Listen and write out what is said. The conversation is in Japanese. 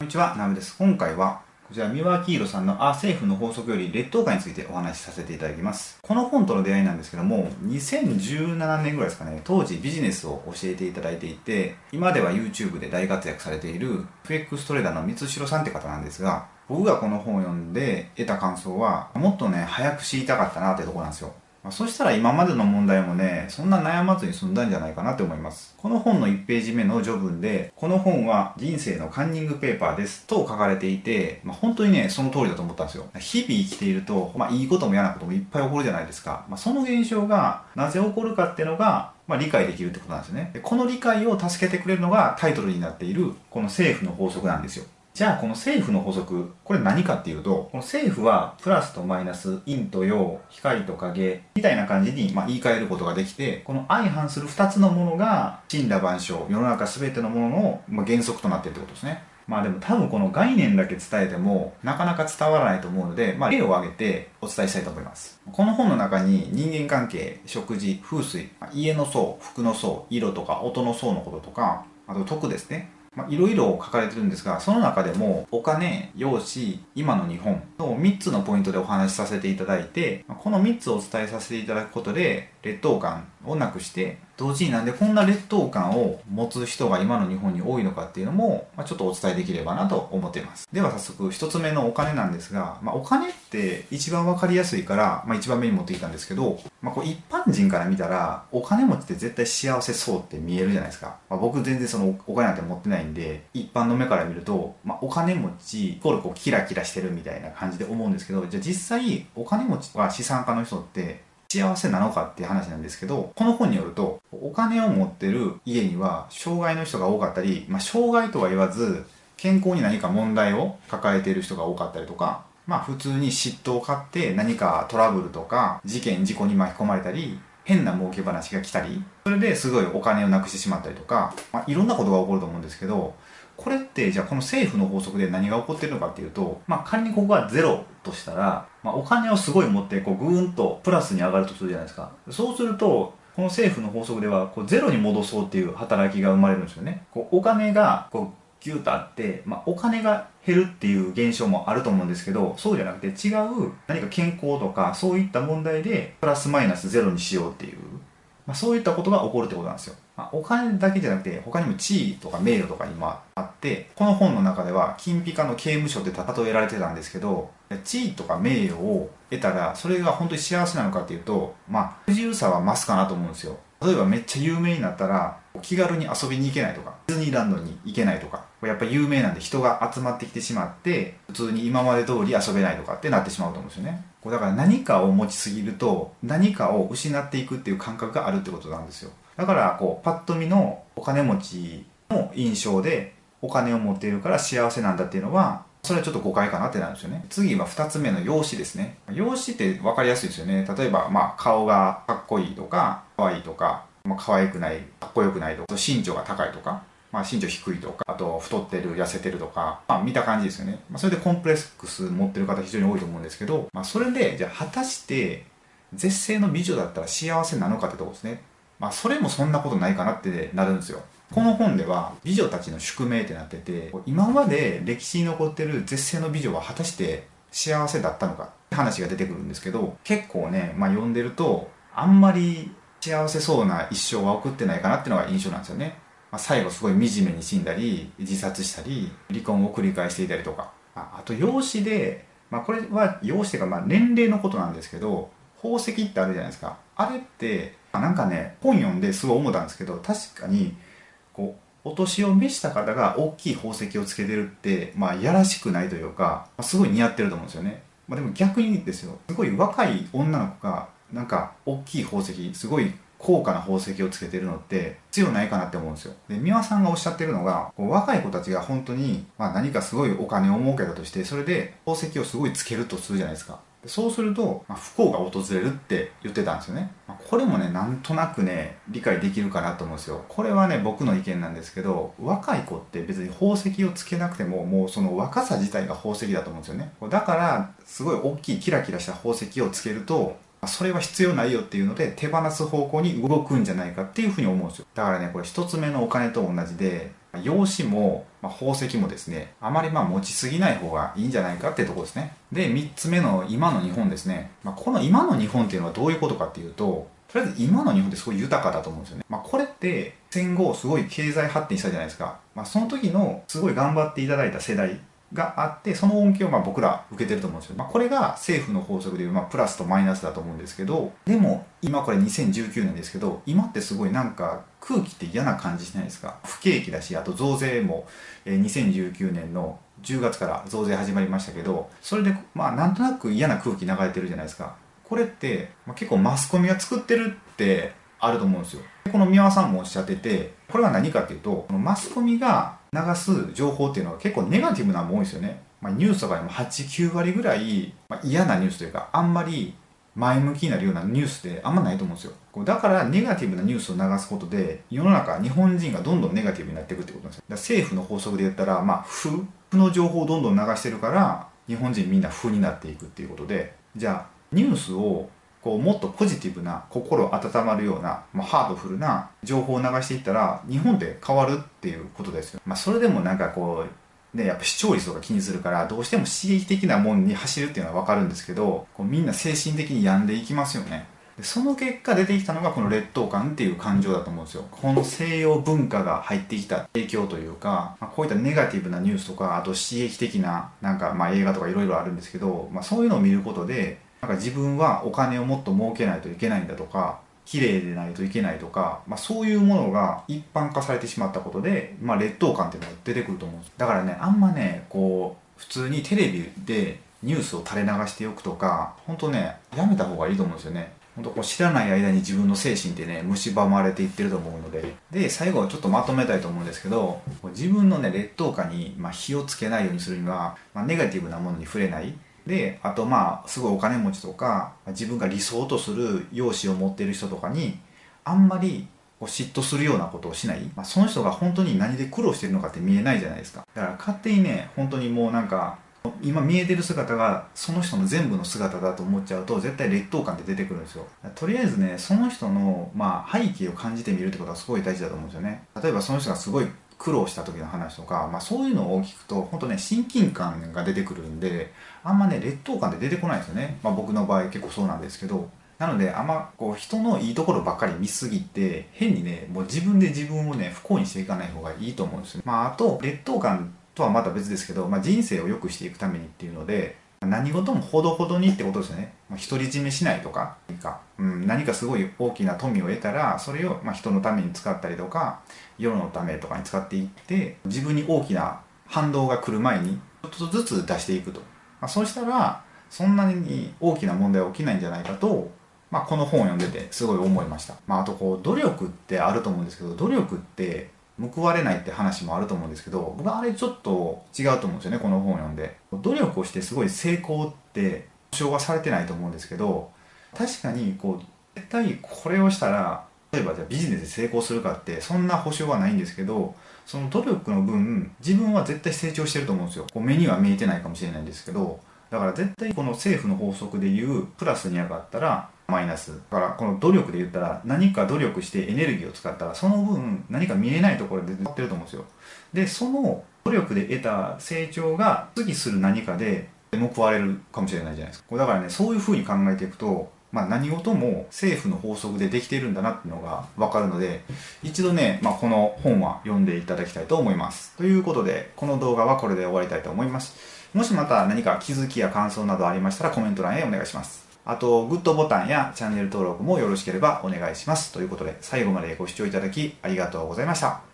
こんにちは、ナムです。今回は、こちら、三輪明宏さんのあ政府の法則より劣等感についてお話しさせていただきます。この本との出会いなんですけども、2017年ぐらいですかね、当時ビジネスを教えていただいていて、今では YouTube で大活躍されている FX トレーダーの三代さんって方なんですが、僕がこの本を読んで得た感想は、もっとね、早く知りたかったなってとこなんですよ。まあ、そしたら今までの問題もね、そんな悩まずに済んだんじゃないかなって思います。この本の1ページ目の序文で、この本は人生のカンニングペーパーですと書かれていて、まあ、本当にね、その通りだと思ったんですよ。日々生きていると、まあ、いいことも嫌なこともいっぱい起こるじゃないですか。まあ、その現象がなぜ起こるかっていうのが、まあ、理解できるってことなんですよねで。この理解を助けてくれるのがタイトルになっている、この政府の法則なんですよ。じゃあこの政府の法則、これ何かっていうと、この政府はプラスとマイナス、陰と陽、光と影、みたいな感じにま言い換えることができて、この相反する2つのものが、神羅万象、世の中全てのもののま原則となってるってことですね。まあでも多分この概念だけ伝えてもなかなか伝わらないと思うので、まあ例を挙げてお伝えしたいと思います。この本の中に人間関係、食事、風水、家の層、服の層、色とか音の層のこととか、あと徳ですね。まあ、いろいろ書かれてるんですが、その中でもお金、容姿、今の日本の3つのポイントでお話しさせていただいて、この3つをお伝えさせていただくことで、劣等感をなくして、同時になんでこんな劣等感を持つ人が今の日本に多いのかっていうのも、まあ、ちょっとお伝えできればなと思っています。では早速1つ目のお金なんですが、まあ、お金って一番わかりやすいから、まあ、一番目に持ってきたんですけど、まあ、こう一般人から見たらお金持ちって絶対幸せそうって見えるじゃないですか。まあ、僕全然そのお金なんて持ってないんで、一般の目から見ると、まあ、お金持ちイコールこうキラキラしてるみたいな感じで思うんですけど、じゃあ実際お金持ちは資産家の人って幸せなのかっていう話なんですけど、この本によると、お金を持ってる家には障害の人が多かったり、まあ、障害とは言わず、健康に何か問題を抱えている人が多かったりとか、まあ普通に嫉妬を買って何かトラブルとか事件事故に巻き込まれたり変な儲け話が来たりそれですごいお金をなくしてしまったりとか、まあ、いろんなことが起こると思うんですけどこれってじゃあこの政府の法則で何が起こってるのかっていうと、まあ、仮にここがゼロとしたら、まあ、お金をすごい持ってこうグーンとプラスに上がるとするじゃないですか。そうするとこの政府の法則ではこうゼロに戻そうっていう働きが生まれるんですよね。こうお金がこうギューとあって、まあ、お金が減るっていう現象もあると思うんですけどそうじゃなくて違う何か健康とかそういった問題でプラスマイナスゼロにしようっていう、まあ、そういったことが起こるってことなんですよ。まあ、お金だけじゃなくて他にも地位とか名誉とか今あってこの本の中では金ピカの刑務所って例えられてたんですけど地位とか名誉を得たらそれが本当に幸せなのかっていうとまあ不自由さは増すかなと思うんですよ。例えばめっちゃ有名になったら気軽に遊びに行けないとかディズニーランドに行けないとかやっぱ有名なんで人が集まってきてしまって普通に今まで通り遊べないとかってなってしまうと思うんですよね。だから何かを持ちすぎると何かを失っていくっていう感覚があるってことなんですよ。だからこうパッと見のお金持ちの印象でお金を持っているから幸せなんだっていうのはそれはちょっと誤解かなってなるんですよね次は2つ目の容姿ですね容姿って分かりやすいですよね例えばまあ顔がかっこいいとか可愛いとか、まあ、可愛くないかっこよくないとか身長が高いとかまあ、身長低いとか、あと太ってる、痩せてるとか、まあ、見た感じですよね。まあ、それでコンプレックス持ってる方非常に多いと思うんですけど、まあ、それで、じゃあ果たして、絶世の美女だったら幸せなのかってとこですね。まあ、それもそんなことないかなってなるんですよ。この本では美女たちの宿命ってなってて、今まで歴史に残ってる絶世の美女は果たして幸せだったのかって話が出てくるんですけど、結構ね、まあ、読んでると、あんまり幸せそうな一生は送ってないかなっていうのが印象なんですよね。まあ、最後すごい惨めに死んだり、自殺したり、離婚を繰り返していたりとか。あと、養子で、まあ、これは養子っていうか、まあ、年齢のことなんですけど、宝石ってあるじゃないですか。あれって、なんかね本読んですごい思ったんですけど確かにこうお年を召した方が大きい宝石をつけてるってまあやらしくないというか、ま、すごい似合ってると思うんですよね、まあ、でも逆にですよすごい若い女の子がなんか大きい宝石すごい高価な宝石をつけてるのって必要ないかなって思うんですよ。で、美輪さんがおっしゃってるのが、こう若い子たちが本当に、まあ、何かすごいお金を儲けたとして、それで宝石をすごいつけるとするじゃないですか。そうすると、まあ、不幸が訪れるって言ってたんですよね。ま、これもね、なんとなくね、理解できるかなと思うんですよ。これはね、僕の意見なんですけど、若い子って別に宝石をつけなくても、もうその若さ自体が宝石だと思うんですよね。だから、すごい大きいキラキラした宝石をつけると、それは必要ないよっていうので手放す方向に動くんじゃないかっていうふうに思うんですよだからねこれ一つ目のお金と同じで用紙も、まあ、宝石もですね、あまりまあ持ちすぎない方がいいんじゃないかっていうところですね。で、3つ目の今の日本ですね。まあ、この今の日本っていうのはどういうことかっていうと、とりあえず今の日本ってすごい豊かだと思うんですよね。まあ、これって戦後すごい経済発展したじゃないですか。まあ、その時のすごい頑張っていただいた世代があって、その恩恵をま僕ら受けてると思うんですよ。まあ、これが政府の法則でいう、まあ、プラスとマイナスだと思うんですけど、でも今これ2019年ですけど、今ってすごいなんか空気って嫌な感じしないですか？不景気だし、あと増税も、2019年の10月から増税始まりましたけど、それでまあなんとなく嫌な空気流れてるじゃないですか。これって、結構マスコミが作ってるってあると思うんですよ。この三輪さんもおっしゃってて、これは何かっていうと、マスコミが流す情報っていうのは結構ネガティブなもん多いですよね。まあ、ニュースとかでも8、9割ぐらい、まあ、嫌なニュースというか、あんまり前向きになるようなニュースってあんまないと思うんですよ。だからネガティブなニュースを流すことで、世の中、日本人がどんどんネガティブになっていくってことなんですよ。だ政府の法則で言ったら、まあ、負の情報をどんどん流してるから、日本人みんな負になっていくっていうことで、じゃあ、ニュースをこうもっとポジティブな心温まるような、まあ、ハードフルな情報を流していったら日本で変わるっていうことですよ、まあ、それでもなんかこうねやっぱ視聴率とか気にするからどうしても刺激的なもんに走るっていうのは分かるんですけどこうみんな精神的に病んでいきますよね。でその結果出てきたのがこの劣等感っていう感情だと思うんですよ。この西洋文化が入ってきた影響というか、まあ、こういったネガティブなニュースとかあと刺激的ななんかまあ映画とかいろいろあるんですけど、まあ、そういうのを見ることでなんか自分はお金をもっと儲けないといけないんだとか綺麗でないといけないとか、まあ、そういうものが一般化されてしまったことで、まあ、劣等感っていうのが出てくると思うんです。だからねあんまねこう普通にテレビでニュースを垂れ流しておくとか本当ねやめた方がいいと思うんですよね。本当こう知らない間に自分の精神ってね蝕まれていってると思うので。で最後はちょっとまとめたいと思うんですけど自分のね劣等感に、ま、火をつけないようにするには、まあ、ネガティブなものに触れない。であとまあすごいお金持ちとか自分が理想とする容姿を持ってる人とかにあんまり嫉妬するようなことをしない、まあ、その人が本当に何で苦労してるのかって見えないじゃないですか。だから勝手にね本当にもうなんか今見えてる姿がその人の全部の姿だと思っちゃうと絶対劣等感って出てくるんですよ。とりあえずねその人の、まあ、背景を感じてみるってことはすごい大事だと思うんですよね。例えばその人がすごい苦労した時の話とか、まあ、そういうのを聞くと本当ね親近感が出てくるんであんまね劣等感って出てこないですよね、まあ、僕の場合結構そうなんですけど。なのであんまこう人のいいところばっかり見すぎて変にねもう自分で自分をね不幸にしていかない方がいいと思うんですよ、まあ、あと劣等感とはまた別ですけど、まあ、人生を良くしていくためにっていうので何事もほどほどにってことですよね、ま、独り占めしないとか。何か,、うん、何かすごい大きな富を得たらそれをま人のために使ったりとか世のためとかに使っていって自分に大きな反動が来る前にちょっとずつ出していくと、まあ、そうしたらそんなに大きな問題は起きないんじゃないかと、まあ、この本を読んでてすごい思いました、まあ、あとこう努力ってあると思うんですけど努力って報われないって話もあると思うんですけど僕はあれちょっと違うと思うんですよねこの本を読んで。努力をしてすごい成功って保証はされてないと思うんですけど確かにこう絶対これをしたら例えばじゃあビジネスで成功するかってそんな保証はないんですけどその努力の分自分は絶対成長してると思うんですよ。こう目には見えてないかもしれないんですけどだから絶対この政府の法則でいうプラスに上がったらマイナス。だからこの努力で言ったら何か努力してエネルギーを使ったらその分何か見えないところで出ってると思うんですよ。でその努力で得た成長が次する何かで報われるかもしれないじゃないですか。だからねそういうふうに考えていくとまあ、何事も政府の法則でできているんだなっていうのが分かるので一度ね、まあ、この本は読んでいただきたいと思います。ということでこの動画はこれで終わりたいと思います。もしまた何か気づきや感想などありましたらコメント欄へお願いします。あとグッドボタンやチャンネル登録もよろしければお願いします。ということで最後までご視聴いただきありがとうございました。